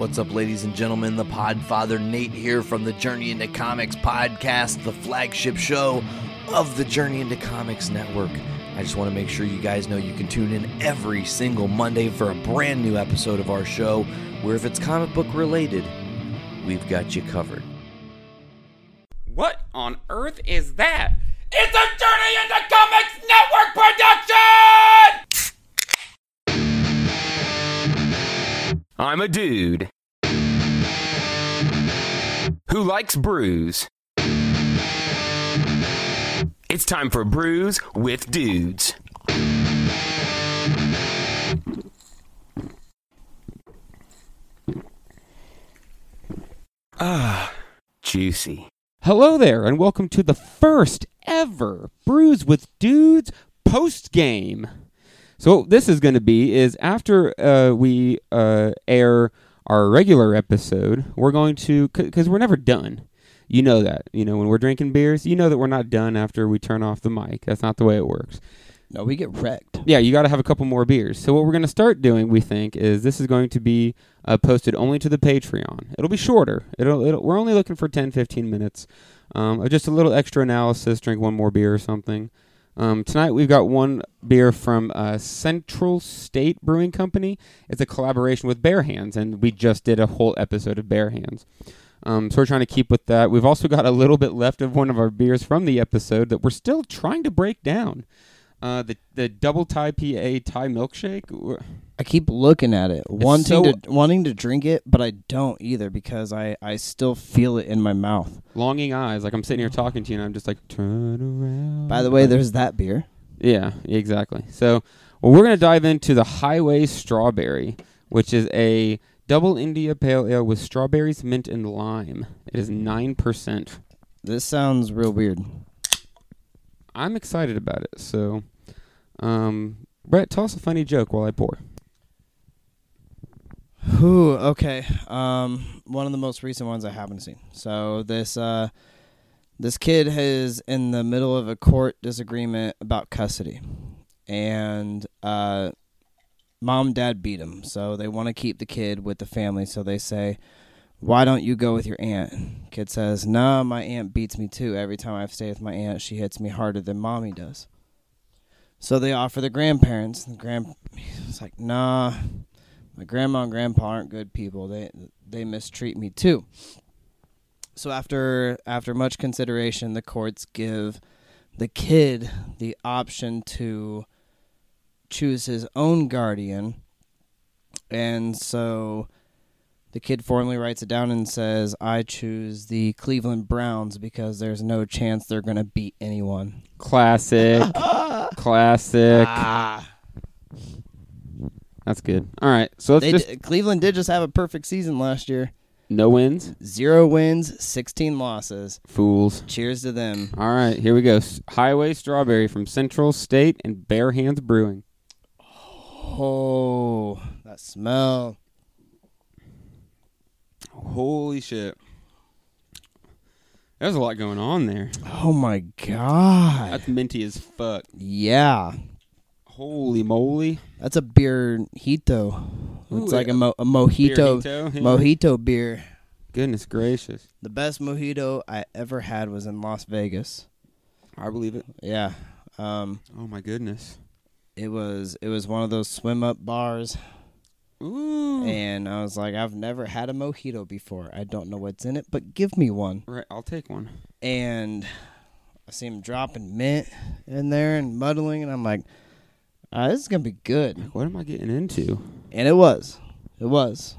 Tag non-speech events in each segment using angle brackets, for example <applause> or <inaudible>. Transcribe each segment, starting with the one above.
What's up, ladies and gentlemen? The Podfather Nate here from the Journey into Comics podcast, the flagship show of the Journey into Comics Network. I just want to make sure you guys know you can tune in every single Monday for a brand new episode of our show, where if it's comic book related, we've got you covered. What on earth is that? It's a Journey into Comics Network production! I'm a dude who likes brews. It's time for Brews with Dudes. Ah, juicy. Hello there, and welcome to the first ever Brews with Dudes post game. So what this is going to be is after uh, we uh, air our regular episode, we're going to because we're never done. You know that. You know when we're drinking beers, you know that we're not done after we turn off the mic. That's not the way it works. No, we get wrecked. Yeah, you got to have a couple more beers. So what we're going to start doing, we think, is this is going to be uh, posted only to the Patreon. It'll be shorter. It'll, it'll we're only looking for 10, 15 minutes. Um, just a little extra analysis. Drink one more beer or something. Um, tonight we've got one beer from uh, Central State Brewing Company. It's a collaboration with Bare Hands, and we just did a whole episode of Bare Hands. Um, so we're trying to keep with that. We've also got a little bit left of one of our beers from the episode that we're still trying to break down. Uh, the the double Thai PA Thai milkshake. I keep looking at it, wanting so- to wanting to drink it, but I don't either because I I still feel it in my mouth. longing eyes. Like I'm sitting here talking to you, and I'm just like, turn around. By the way, there's that beer. Yeah, exactly. So, well, we're going to dive into the Highway Strawberry, which is a double India Pale Ale with strawberries, mint, and lime. It is 9%. This sounds real weird. I'm excited about it. So, um, Brett, tell us a funny joke while I pour. Whew, okay. Um, one of the most recent ones I haven't seen. So this uh, this kid is in the middle of a court disagreement about custody, and uh, mom dad beat him. So they want to keep the kid with the family. So they say, "Why don't you go with your aunt?" Kid says, "Nah, my aunt beats me too. Every time I stay with my aunt, she hits me harder than mommy does." So they offer the grandparents. The grand, it's like, "Nah." my grandma and grandpa aren't good people. They they mistreat me too. So after after much consideration, the courts give the kid the option to choose his own guardian. And so the kid formally writes it down and says, "I choose the Cleveland Browns because there's no chance they're going to beat anyone." Classic. <laughs> Classic. Ah. That's good. All right. So let's They just. d- Cleveland did just have a perfect season last year. no wins? Zero wins, 16 losses. Fools. Cheers to them. All right. Here we go. S- Highway Strawberry from Central State and Bare Hands Brewing. Oh, that smell. Holy shit. There's a lot going on there. Oh my god. That's minty as fuck. Yeah. Holy moly. That's a beer hito. It's like a, mo- a mojito Beerito, yeah. mojito beer. Goodness gracious. The best mojito I ever had was in Las Vegas. I believe it. Yeah. Um Oh my goodness. it was it was one of those swim up bars Ooh. and I was like I've never had a mojito before. I don't know what's in it, but give me one. Right, I'll take one. and I see him dropping mint in there and muddling, and I'm like, uh, this is gonna be good. What am I getting into? And it was, it was.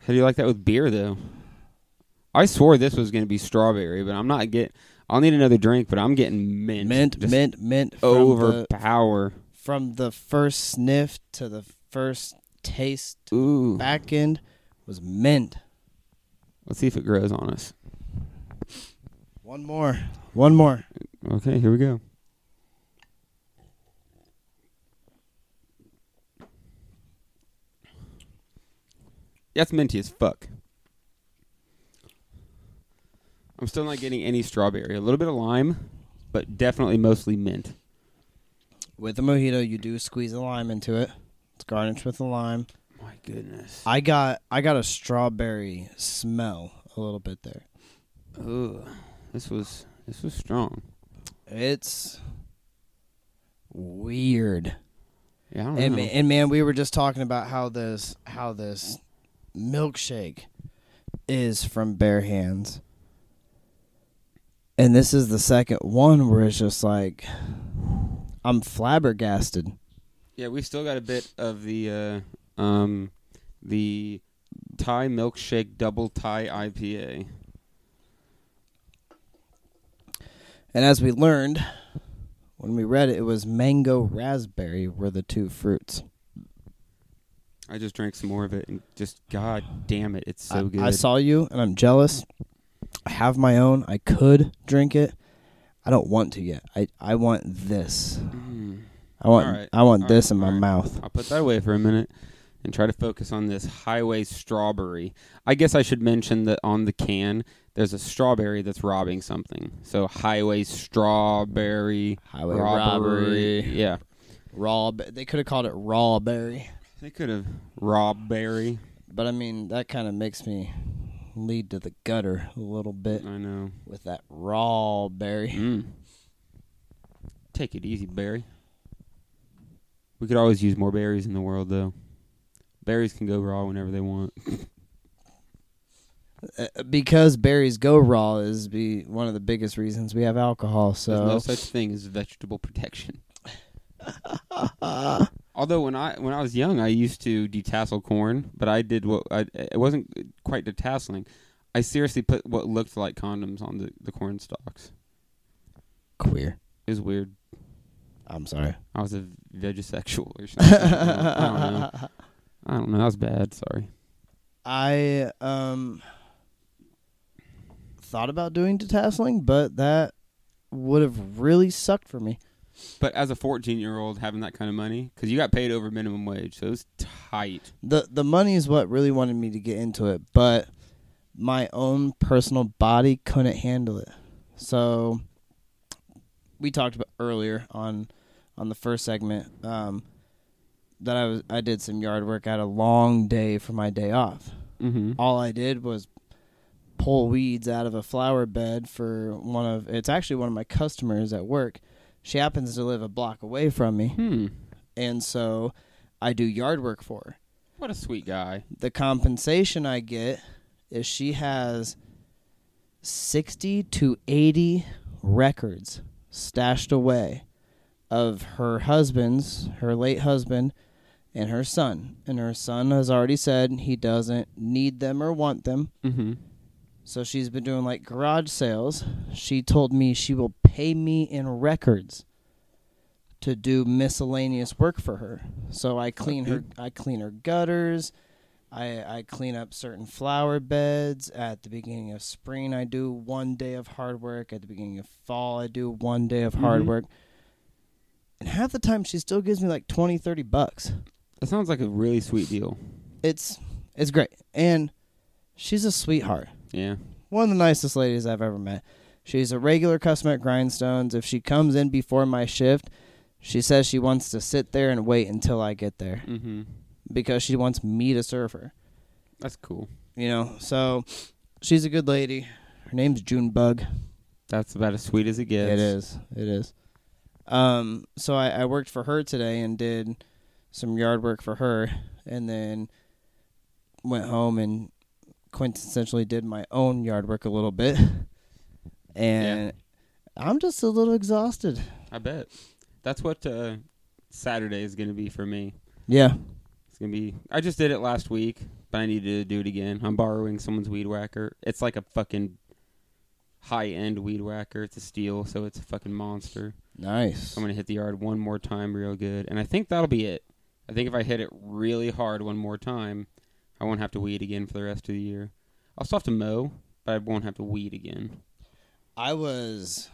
How do you like that with beer though? I swore this was going to be strawberry, but I'm not getting. I'll need another drink, but I'm getting mint. Mint, mint, mint. From the, Overpower. from the first sniff to the first taste, Ooh. back end was mint. Let's see if it grows on us. One more, one more. Okay, here we go. That's minty as fuck. I'm still not getting any strawberry. A little bit of lime, but definitely mostly mint. With the mojito, you do squeeze a lime into it. It's garnished with a lime. my goodness. I got I got a strawberry smell a little bit there. Ugh. This was this was strong. It's weird. Yeah, I don't And, know. and man, we were just talking about how this how this milkshake is from Bare Hands. And this is the second one where it's just like I'm flabbergasted. Yeah, we still got a bit of the uh, um, the Thai milkshake double Thai IPA. And as we learned when we read it, it was mango raspberry were the two fruits. I just drank some more of it, and just God damn it, it's so I, good. I saw you and I'm jealous. I have my own. I could drink it. I don't want to yet. I, I want this. I want All right. I want All this right. in my All right. mouth. I'll put that away for a minute and try to focus on this highway strawberry. I guess I should mention that on the can there's a strawberry that's robbing something. So highway strawberry Highway robbery. robbery. Yeah. Raw. They could have called it raw berry, They could have raw berry. but I mean that kind of makes me lead to the gutter a little bit I know. with that raw berry. Mm. Take it easy, Barry. We could always use more berries in the world, though. Berries can go raw whenever they want. Uh, because berries go raw is be one of the biggest reasons we have alcohol. There's So no such thing as vegetable protection. <laughs> Although when I when I was young, I used to detassel corn, but I did what I it wasn't quite detasseling. I seriously put what looked like condoms on the the corn stalks. queer. It was weird. I'm sorry. I was a vegisexual or <laughs> something. I don't know. I don't know. That was bad. Sorry. I um thought about doing detasseling, but that would have really sucked for me. But as a 14 year old having that kind of money, because you got paid over minimum wage, so it was tight. the The money is what really wanted me to get into it, but my own personal body couldn't handle it. So we talked about earlier on on the first segment um, that I was I did some yard work. I had a long day for my day off. Mm-hmm. all I did was pull weeds out of a flower bed for one of it's actually one of my customers at work. She happens to live a block away from me, Hmm. and so I do yard work for her. What a sweet guy. The compensation I get is she has 60 to 80 records stashed away of her husband's, her late husband, and her son. And her son has already said he doesn't need them or want them. Mm-hmm. So she's been doing like garage sales. She told me she will pay me in records to do miscellaneous work for her. So I clean her I clean her gutters. I I clean up certain flower beds at the beginning of spring. I do one day of hard work. At the beginning of fall, I do one day of hard Mhm. work. And half the time she still gives me like 20, 30 bucks. That sounds like a really sweet deal. It's it's great. And she's a sweetheart. Yeah. one of the nicest ladies I've ever met. She's a regular customer at Grindstones. If she comes in before my shift, she says she wants to sit there and wait until I get there Mm-hmm. Because she wants me to serve her. That's cool. You know, so she's a good lady. Her name's June Bug. That's about as sweet as it gets. It is. It is. Um, so I, I worked for her today and did some yard work for her, and then went home and quintessentially did my own yard work a little bit. <laughs> And I'm just a little exhausted. I bet. That's what uh, Saturday is going to be for me. Yeah. To be. I just did it last week, but I need to do it again. I'm borrowing someone's weed whacker. It's like a fucking high end weed whacker. It's a steel, so it's a fucking monster. Nice. I'm gonna hit the yard one more time real good, and I think that'll be it. I think if I hit it really hard one more time, I won't have to weed again for the rest of the year. I'll still have to mow, but I won't have to weed again. I was.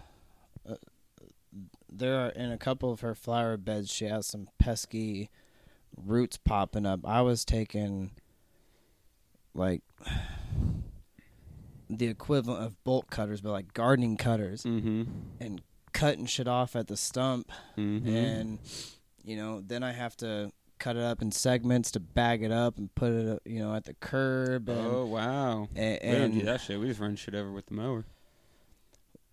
Uh, there are in a couple of her flower beds. She has some pesky roots popping up. I was taking like the equivalent of bolt cutters, but like gardening cutters, Mm-hmm. cutting shit off at the stump, mm-hmm. and you know, then I have to cut it up in segments to bag it up and put it, uh, you know, at the curb. And, Oh wow. a- we don't do that shit. We just run shit over with the mower.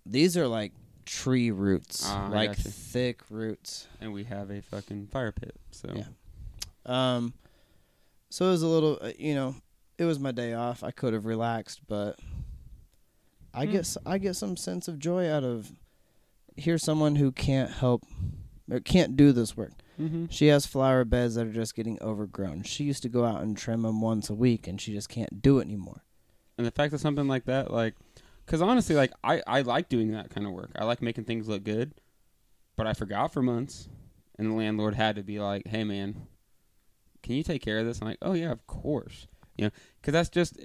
these are like tree roots, Ah, like thick roots. And we have a fucking fire pit. So Yeah. Um, so it was a little, uh, you know, it was my day off. I could have relaxed, but I Hmm. get I get some sense of joy out of here's someone who can't help or can't do this work. Mm-hmm. She has flower beds that are just getting overgrown. She used to go out and trim them once a week, and she just can't do it anymore. And the fact that something like that, like, because honestly, like, I, I like doing that kind of work. I like making things look good, but I forgot for months. And the landlord had to be like, hey, man, can you take care of this? I'm like, oh, yeah, of course. You know, because that's just,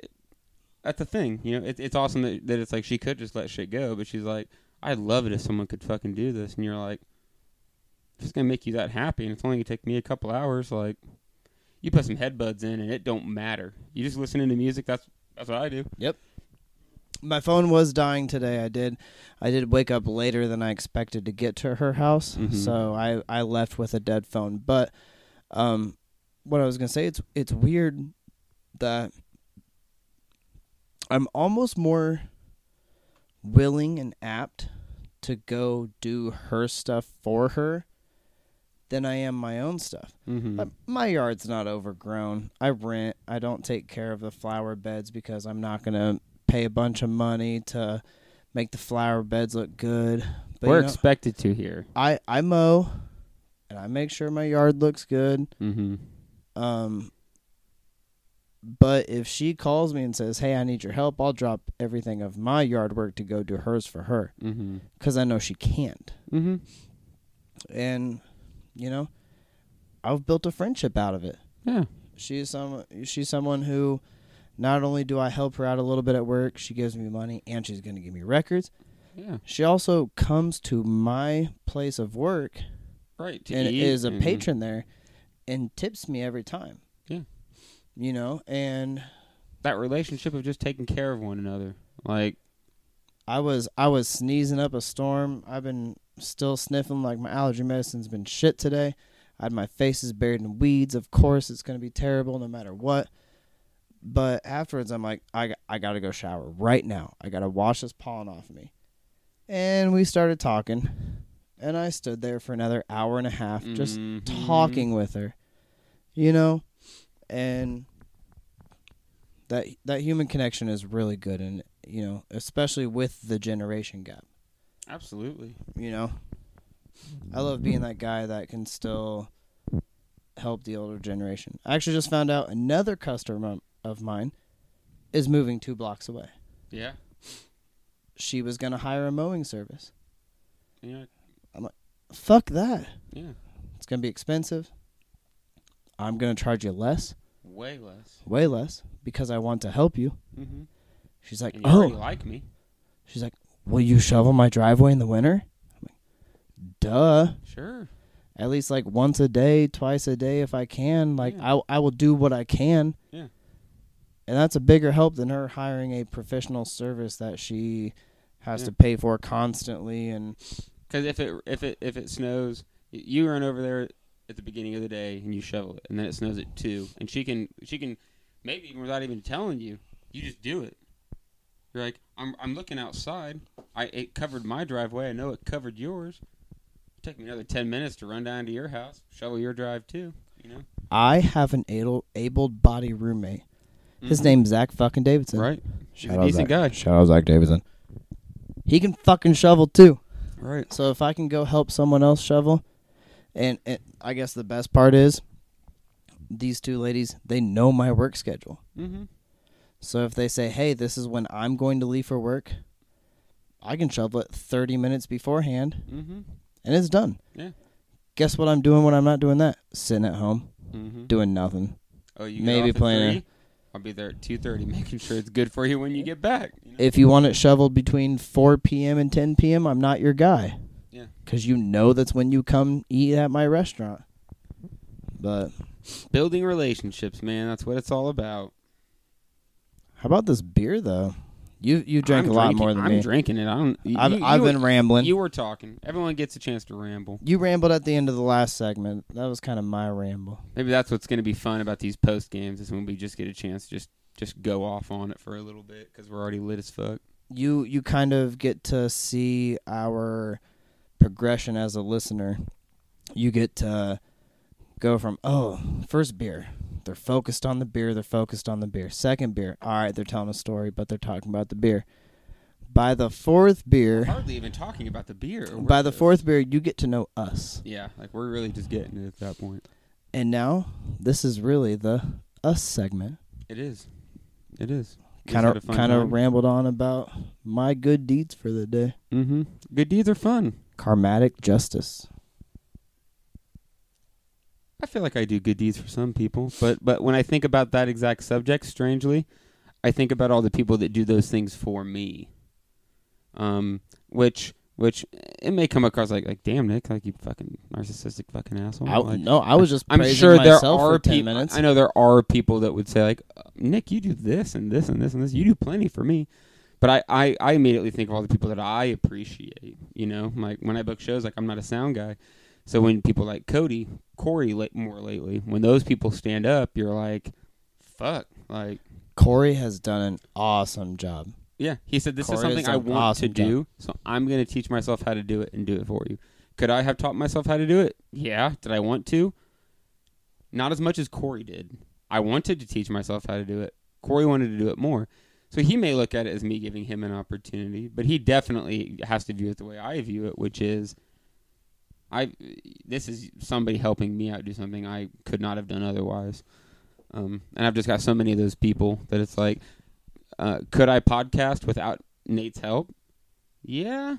that's the thing. You know, it, it's awesome that, that it's like she could just let shit go, but she's like, I'd love it if someone could fucking do this. And you're like, if it's going to make you that happy and it's only going to take me a couple hours, like, you put some headbuds in and it don't matter. You just listening to music, that's that's what I do. Yep my phone was dying today. I did, I did wake up later than I expected to get to her house, Mhm. so I I left with a dead phone. But, um, what I was gonna say it's it's weird that I'm almost more willing and apt to go do her stuff for her than I am my own stuff. Mm-hmm. My yard's not overgrown. I rent. I don't take care of the flower beds because I'm not gonna pay a bunch of money to make the flower beds look good. But We're you know, expected to here. I I mow, and I make sure my yard looks good. Mm-hmm. Um, but if she calls me and says, "Hey, I need your help," I'll drop everything of my yard work to go do hers for her Mm-hmm. because I know she can't. Mm-hmm. And you know, I've built a friendship out of it. Yeah. She's some she's someone who not only do I help her out a little bit at work, she gives me money and she's going to give me records. Yeah. She also comes to my place of work Right. And eat is a patron there and tips me every time. Yeah. You know, and That relationship of just taking care of one another. Like, I was I was sneezing up a storm. I've been still sniffing like my allergy medicine's been shit today. I had my face is buried in weeds. Of course, it's gonna be terrible no matter what. But afterwards, I'm like, I, I gotta go shower right now. I gotta wash this pollen off of me. And we started talking, and I stood there for another hour and a half just mhm. talking with her, you know, and that that human connection is really good, and you know, especially with the generation gap. Absolutely. You know, I love being that guy that can still help the older generation. I actually just found out another customer of mine is moving two blocks away. Yeah. She was gonna hire a mowing service. Yeah. I'm like, fuck that. Yeah. It's gonna be expensive. I'm gonna charge you less, Way less. way less, because I want to help you. Mm-hmm. She's like, you oh, like me. she's like, will you shovel my driveway in the winter? I'm like, duh. Sure. At least like once a day, twice a day if I can. Like Yeah. I I will do what I can. Yeah. And that's a bigger help than her hiring a professional service that she has Yeah. to pay for constantly and Because if it if it if it snows, you run over there at the beginning of the day and you shovel it, and then it snows at two, and she can she can maybe even without even telling you, you just do it. You're like, I'm I'm looking outside. I it covered my driveway. I know it covered yours. Take me another ten minutes to run down to your house, shovel your drive too. You know, I have an able abled body roommate. His Mhm. name's Zach fucking Davidson. right? He's Shout a out decent Zach. guy. Shout out Zach Davidson. He can fucking shovel too. Right. So if I can go help someone else shovel, and, and I guess the best part is, these two ladies they know my work schedule. Mm-hmm. So if they say, "Hey, this is when I'm going to leave for work," I can shovel it 30 minutes beforehand, Mm-hmm. and it's done. Yeah. Guess what I'm doing when I'm not doing that? Sitting at home, Mm-hmm. doing nothing. Oh, you maybe playing a-? I'll be there at two thirty, <laughs> making sure it's good for you when you get back. you know? If you want it shoveled between 4 p.m. and 10 p.m., I'm not your guy. Yeah. Because you know that's when you come eat at my restaurant. But Building relationships, man. That's what it's all about. how about this beer, though? You you drank I'm a lot drinking- more than I'm me. drinking it. I don't. you- I've you- I've you- been rambling. You were talking. Everyone gets a chance to ramble. You rambled at the end of the last segment. That was kind of my ramble. Maybe that's what's going to be fun about these post games is when we just get a chance to just just go off on it for a little bit because we're already lit as fuck. You you kind of get to see our progression as a listener. You get to go from oh first beer, they're focused on the beer, they're focused on the beer. Second beer, all right, they're telling a story, but they're talking about the beer. By the fourth beer, Hardly even talking about the beer. By the fourth beer, you get to know us. Yeah, like we're really just getting it at that point. And now this is really the us segment. It is. It is. Kind of kind of rambled on about my good deeds for the day. Mm-hmm. Good deeds are fun. Karmatic justice. I feel like I do good deeds for some people, but but when I think about that exact subject, strangely, I think about all the people that do those things for me. Um, which which it may come across like like damn Nick, like you fucking narcissistic fucking asshole. I, Like, no, I was just I'm sure there are people. minutes. I know there are people that would say like, Nick, you do this and this and this and this. You do plenty for me. But I, I, I immediately think of all the people that I appreciate. You know, like when I book shows, like I'm not a sound guy. So when people like Cody, Corey, late, more lately, when those people stand up, you're like, fuck, like Corey has done an awesome job. yeah. He said this is something I want awesome to do, so I'm going to teach myself how to do it and do it for you. Could I have taught myself how to do it? Yeah. Did I want to? Not as much as Corey did. I wanted to teach myself how to do it. Corey wanted to do it more. So he may look at it as me giving him an opportunity, but he definitely has to view it the way I view it, which is I this is somebody helping me out do something I could not have done otherwise. Um, and I've just got so many of those people that it's like, uh, could I podcast without Nate's help? Yeah.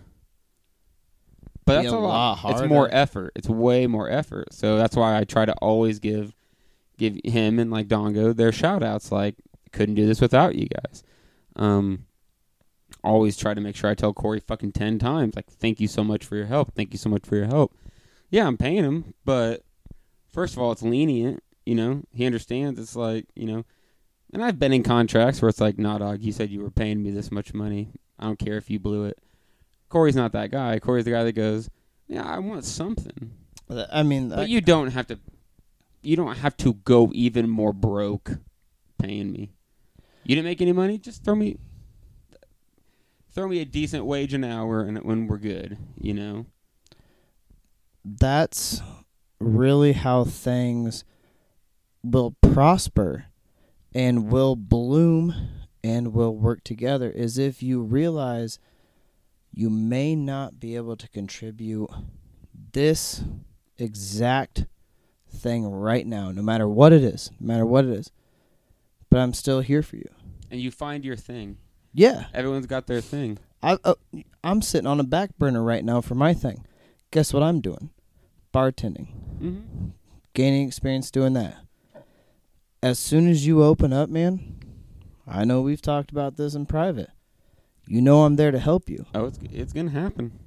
But Be that's a a lot. lot It's more effort. It's way more effort. So that's why I try to always give give him and like Dongo their shout outs like couldn't do this without you guys. Um always try to make sure I tell Corey fucking ten times, like, thank you so much for your help. Thank you so much for your help. Yeah, I'm paying him, but first of all, it's lenient, you know. He understands it's like, you know, and I've been in contracts where it's like, nah, dog, you said you were paying me this much money. I don't care if you blew it. Corey's not that guy. Corey's the guy that goes, Yeah, I want something. I mean, But I- you don't have to you don't have to go even more broke paying me. You didn't make any money, just throw me throw me a decent wage an hour and when we're good, you know. that's really how things will prosper and will bloom and will work together is if you realize you may not be able to contribute this exact thing right now no matter what it is no matter what it is but I'm still here for you And you find your thing. yeah Everyone's got their thing. I, uh, I'm sitting on a back burner right now for my thing. Guess what I'm doing? Bartending. Mm-hmm. Gaining experience doing that. As soon as you open up, man, I know we've talked about this in private. You know I'm there to help you. Oh, it's it's gonna happen.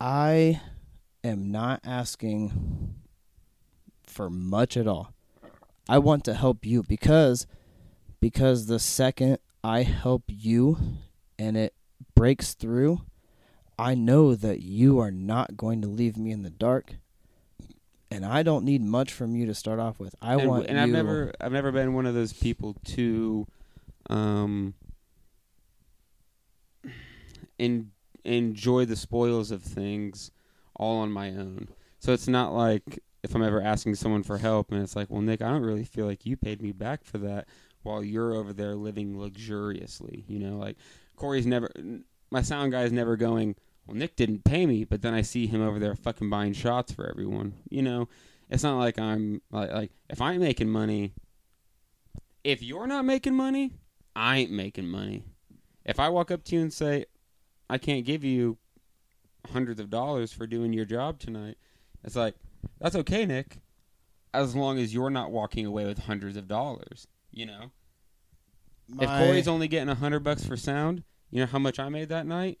I am not asking for much at all. I want to help you because because the second I help you and it breaks through, I know that you are not going to leave me in the dark. And I don't need much from you to start off with. I and, want and I've never I've never been one of those people to um en- enjoy the spoils of things all on my own. So it's not like if I'm ever asking someone for help and it's like, "Well, Nick, I don't really feel like you paid me back for that while you're over there living luxuriously." You know, like Corey's never my sound guy is never going, "Well, Nick didn't pay me," but then I see him over there fucking buying shots for everyone. You know, it's not like I'm like like if I'm making money, if you're not making money, I ain't making money. If I walk up to you and say, I can't give you hundreds of dollars for doing your job tonight, it's like that's okay, Nick, as long as you're not walking away with hundreds of dollars. You know, if Corey's only getting a hundred bucks for sound, you know how much I made that night?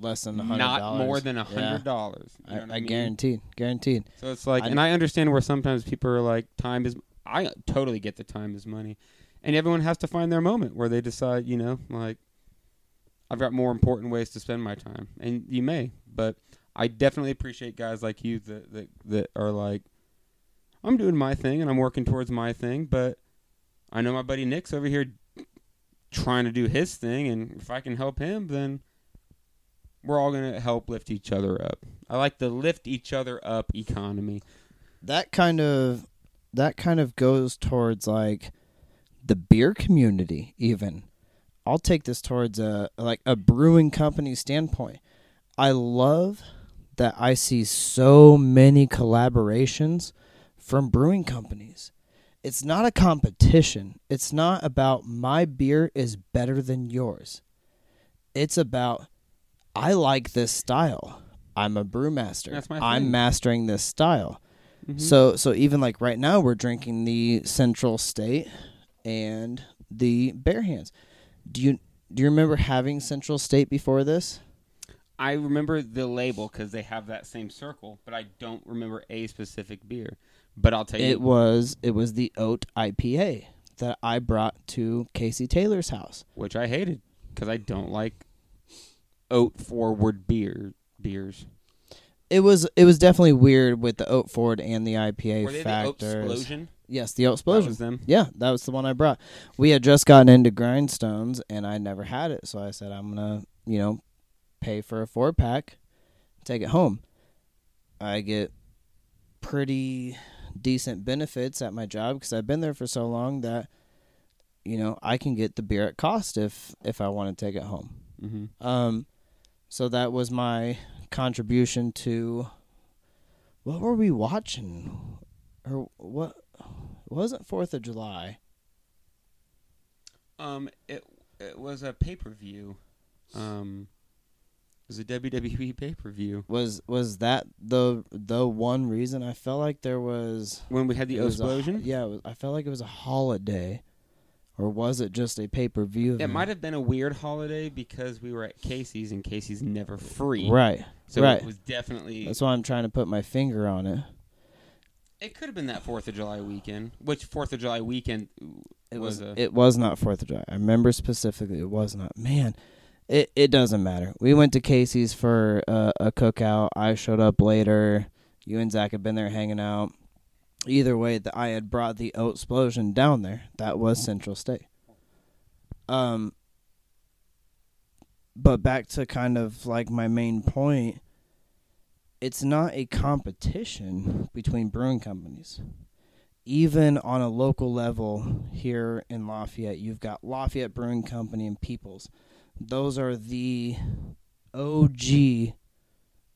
less than a hundred Not more than a hundred dollars. You know I, what I mean? guaranteed, guaranteed. So it's like, I- and I understand where sometimes people are like, time is. I totally get the time is money, and everyone has to find their moment where they decide, you know, like I've got more important ways to spend my time, and you may, but I definitely appreciate guys like you that that, that are like, I'm doing my thing and I'm working towards my thing, but I know my buddy Nick's over here trying to do his thing, and if I can help him, then we're all gonna help lift each other up. I like the lift each other up economy. that kind of that kind of goes towards like the beer community even i'll take this towards a like a brewing company standpoint i love that i see so many collaborations from brewing companies. It's not a competition. It's not about my beer is better than yours. It's about i like this style. I'm a brewmaster. That's my i'm mastering this style. Mhm. so so even like right now we're drinking the Central State and the Bare Hands. Do you do you remember having Central State before this? I remember the label because they have that same circle, but I don't remember a specific beer. But I'll tell you, It was it was the Oat IPA that I brought to Casey Taylor's house. which I hated because I don't like oat forward beer beers. It was it was definitely weird with the Oat Forward and the IPA Were they factors. the oat explosion? Yes, the Oat Explosion. was them. Yeah, that was the one I brought. We had just gotten into grindstones and I never had it, so I said I'm gonna, you know, pay for a four pack, take it home. I get pretty decent benefits at my job because I've been there for so long that, you know, I can get the beer at cost if if I want to take it home. Mm-hmm. Um, so that was my contribution to. What were we watching, or what? It wasn't Fourth of July. Um, it it was a pay per view. Um, was a WWE pay per view Was was that the the one reason I felt like there was when we had the was a explosion. yeah, it was, I felt like it was a holiday, or was it just a pay per view? It might have been a weird holiday because we were at Casey's and Casey's never free. Right. So right. it was definitely That's why I'm trying to put my finger on it. It could have been that Fourth of July weekend. Which Fourth of July weekend? It Was was. a- it was not Fourth of July. I remember specifically. It was not. Man, it it doesn't matter. We went to Casey's for uh, a cookout. I showed up later. You and Zach had been there hanging out. Either way, that I had brought the oat explosion down there. That was Central State. Um. But back to kind of like my main point. It's not a competition between brewing companies even on a local level here in Lafayette, you've got Lafayette Brewing Company and Peoples. Those are the OG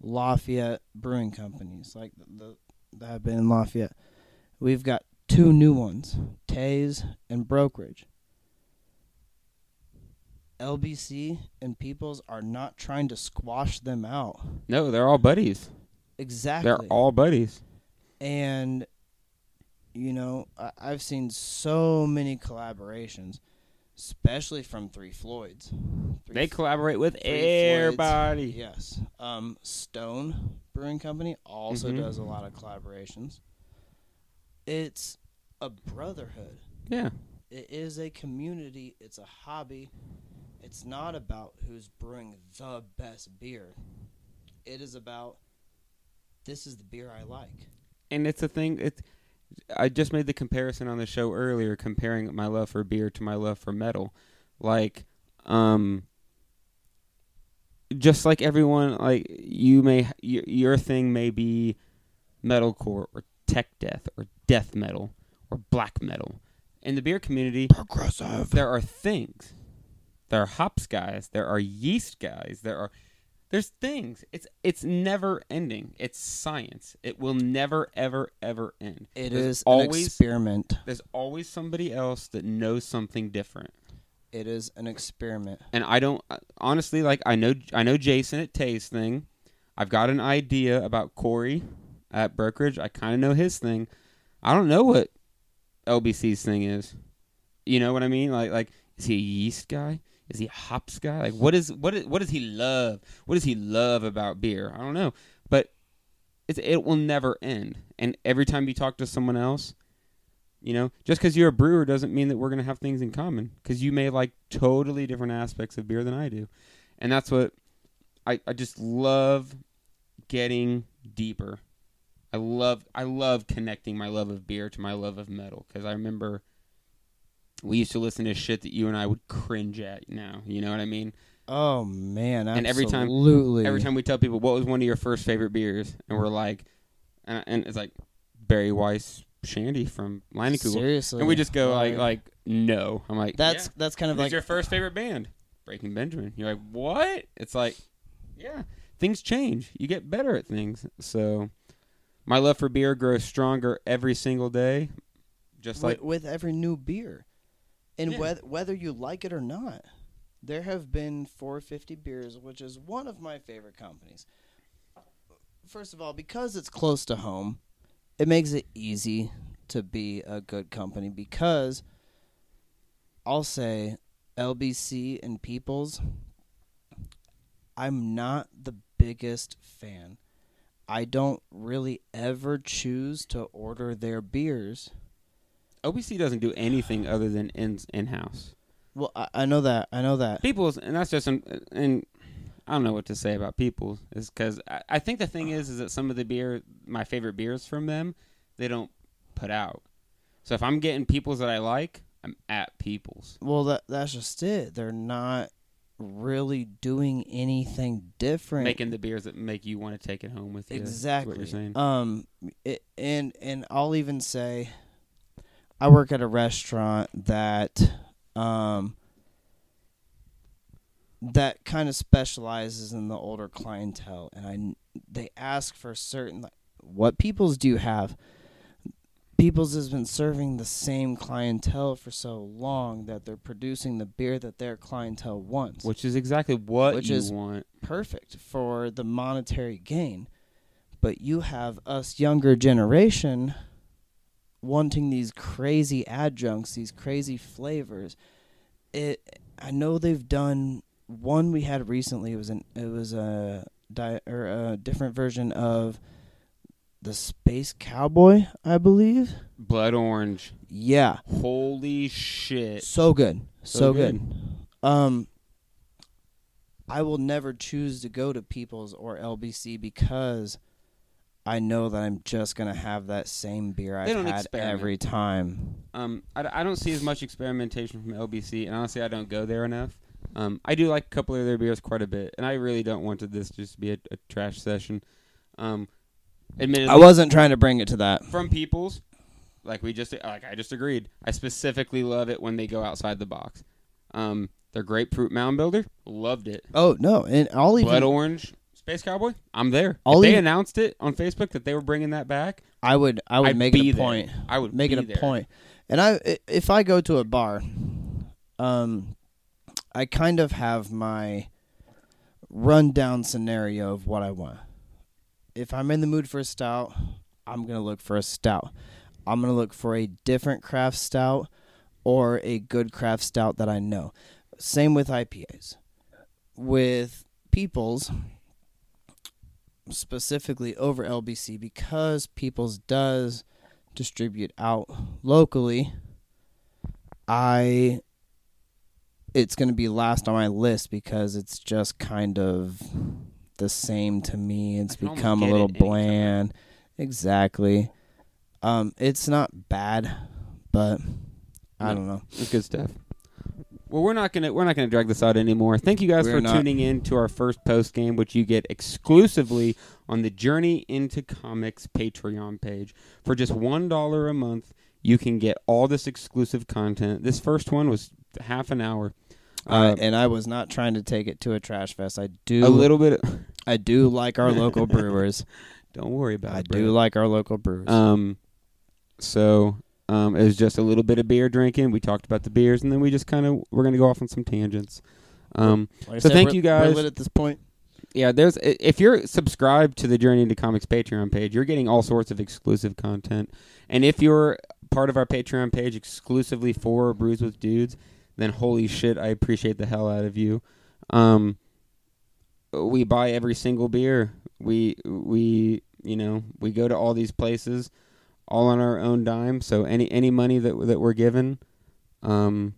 Lafayette brewing companies, like the, the that have been in Lafayette. We've got two new ones, Teays and Brokerage. LBC and Peoples are not trying to squash them out. No, they're all buddies. Exactly. They're all buddies. and you know I- i've seen so many collaborations especially from three floyds Three They collaborate with Floyds. everybody. yes um stone brewing company also Mhm. does a lot of collaborations it's a brotherhood Yeah. it is a community it's a hobby it's not about who's brewing the best beer it is about this is the beer i like and it's a thing. It's I just made the comparison on the show earlier, comparing my love for beer to my love for metal. Like, um, just like everyone, like you may your, your thing may be metalcore or tech death or death metal or black metal. In the beer community, progressive there are things. There are hops guys. There are yeast guys. There are there's things. It's it's never ending. It's science. It will never ever ever end. It There's is an always experiment. there's always somebody else that knows something different. It is an experiment. And I don't uh, honestly like I know I know Jason at Taste thing. I've got an idea about Corey at Brokerage. I kind of know his thing. I don't know what LBC's thing is. You know what I mean? Like like is he a yeast guy? Is he a hops guy? Like what is what is, what does he love? What does he love about beer? I don't know. But it's, it will never end. And every time you talk to someone else, you know, just because you're a brewer doesn't mean that we're going to have things in common. Because you may like totally different aspects of beer than I do. and that's what I I just love getting deeper. I love I love connecting my love of beer to my love of metal because I remember we used to listen to shit that you and I would cringe at. Now you know what I mean. Oh man, And every time- Every time we tell people what was one of your first favorite beers, and we're like, and, and it's like Berry Weiss Shandy from Leinenkugel, seriously, and we just go like Like, like no. I'm like that's yeah. that's kind of Who's like your first favorite band? Breaking Benjamin. You're like, what? It's like, yeah, things change. You get better at things. So, my love for beer grows stronger every single day. Just like, with, with every new beer, and Yeah. whether whether you like it or not, there have been 450 beers, which is one of my favorite companies. First of all, because it's close to home, it makes it easy to be a good company. Because I'll say LBC and Peoples, I'm not the biggest fan. I don't really ever choose to order their beers. LBC doesn't do anything other than in in house. Well, I, I know that. I know that. People's, and that's just an, and I don't know what to say about People's, is because I, I think the thing is, is that some of the beer, my favorite beers from them, they don't put out. So if I'm getting People's that I like, I'm at People's. Well, that that's just it. They're not really doing anything different. making the beers that make you want to take it home with you. exactly. what you're saying. Um, it, and and I'll even say, I work at a restaurant that, um, that kind of specializes in the older clientele, and I they ask for certain like, what peoples do you have. People's has been serving the same clientele for so long that they're producing the beer that their clientele wants Which is exactly what Which you is- want. perfect for the monetary gain. But you have us younger generation wanting these crazy adjuncts, these crazy flavors. It I know they've done one we had recently. It was an it was a di- or a different version of the Space Cowboy, I believe. Blood orange. Yeah, Holy shit. so good, so, So good. Um, I will never choose to go to People's or LBC because I know that I'm just gonna have that same beer I've had experiment. every time. Um, I, I don't see as much experimentation from LBC, and honestly, I don't go there enough. Um, I do like a couple of their beers quite a bit, and I really don't want to this just to be a, a trash session. Um, admittedly, I wasn't trying to bring it to that. from Peoples, like we just like I just agreed. I specifically love it when they go outside the box. Um, their grapefruit mound builder, loved it. Oh no, and I'll even Blood orange space cowboy, I'm there. I'll if they announced it on Facebook that they were bringing that back, I would I would I'd make it a there. point. I would make it be a there. point. And I i- if I go to a bar, um, I kind of have my rundown scenario of what I want. If I'm in the mood for a stout, I'm gonna look for a stout. I'm gonna look for a different craft stout or a good craft stout that I know. Same with IPAs. With Peoples, specifically over LBC, because Peoples does distribute out locally, I it's going to be last on my list because it's just kind of the same to me. It's I can almost become a little bland. Exactly. Um it's not bad, but I No. don't know. It's good stuff. Well, we're not gonna we're not gonna drag this out anymore. Thank you guys We're for not. tuning in to our first post game, which you get exclusively on the Journey into Comics Patreon page. For just one dollar a month, you can get all this exclusive content. This first one was half an hour. Uh, Uh, and I was not trying to take it to a trash fest. I do a little bit. <laughs> I do like our local <laughs> brewers. Don't worry about I it. do like our local brewers. Um, so um, it was just a little bit of beer drinking. We talked about the beers, and then we just kind of we're gonna go off on some tangents. Um, Like so said, thank you guys. At this point. yeah, there's if you're subscribed to the Journey into Comics Patreon page, you're getting all sorts of exclusive content. And if you're part of our Patreon page exclusively for Brews with Dudes, then holy shit, I appreciate the hell out of you. Um, we buy every single beer. We we you know we go to all these places, all on our own dime. So any any money that that we're given, um,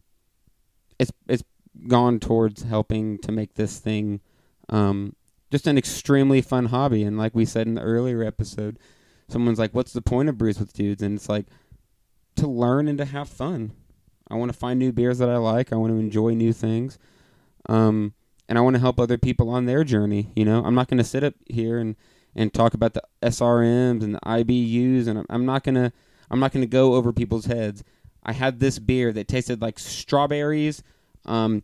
it's it's gone towards helping to make this thing um, just an extremely fun hobby. And like we said in the earlier episode, someone's like, "What's the point of brews with dudes?" And it's like to learn and to have fun. I want to find new beers that I like. I want to enjoy new things. Um, and I want to help other people on their journey. You know, I'm not going to sit up here and, and talk about the SRMs and the IBUs, and I'm, I'm not gonna I'm not gonna go over people's heads. I had this beer that tasted like strawberries, um,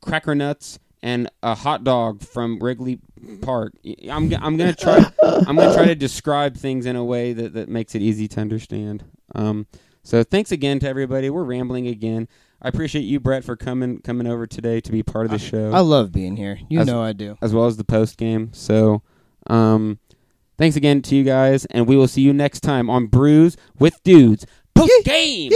cracker nuts, and a hot dog from Wrigley Park. I'm I'm gonna try <laughs> I'm gonna try to describe things in a way that, that makes it easy to understand. Um, so thanks again to everybody. We're rambling again. I appreciate you, Brett, for coming coming over today to be part of the show, I love being here. You As- know I do. as well as the post game. So, um, thanks again to you guys, and we will see you next time on Brews with Dudes. Post game.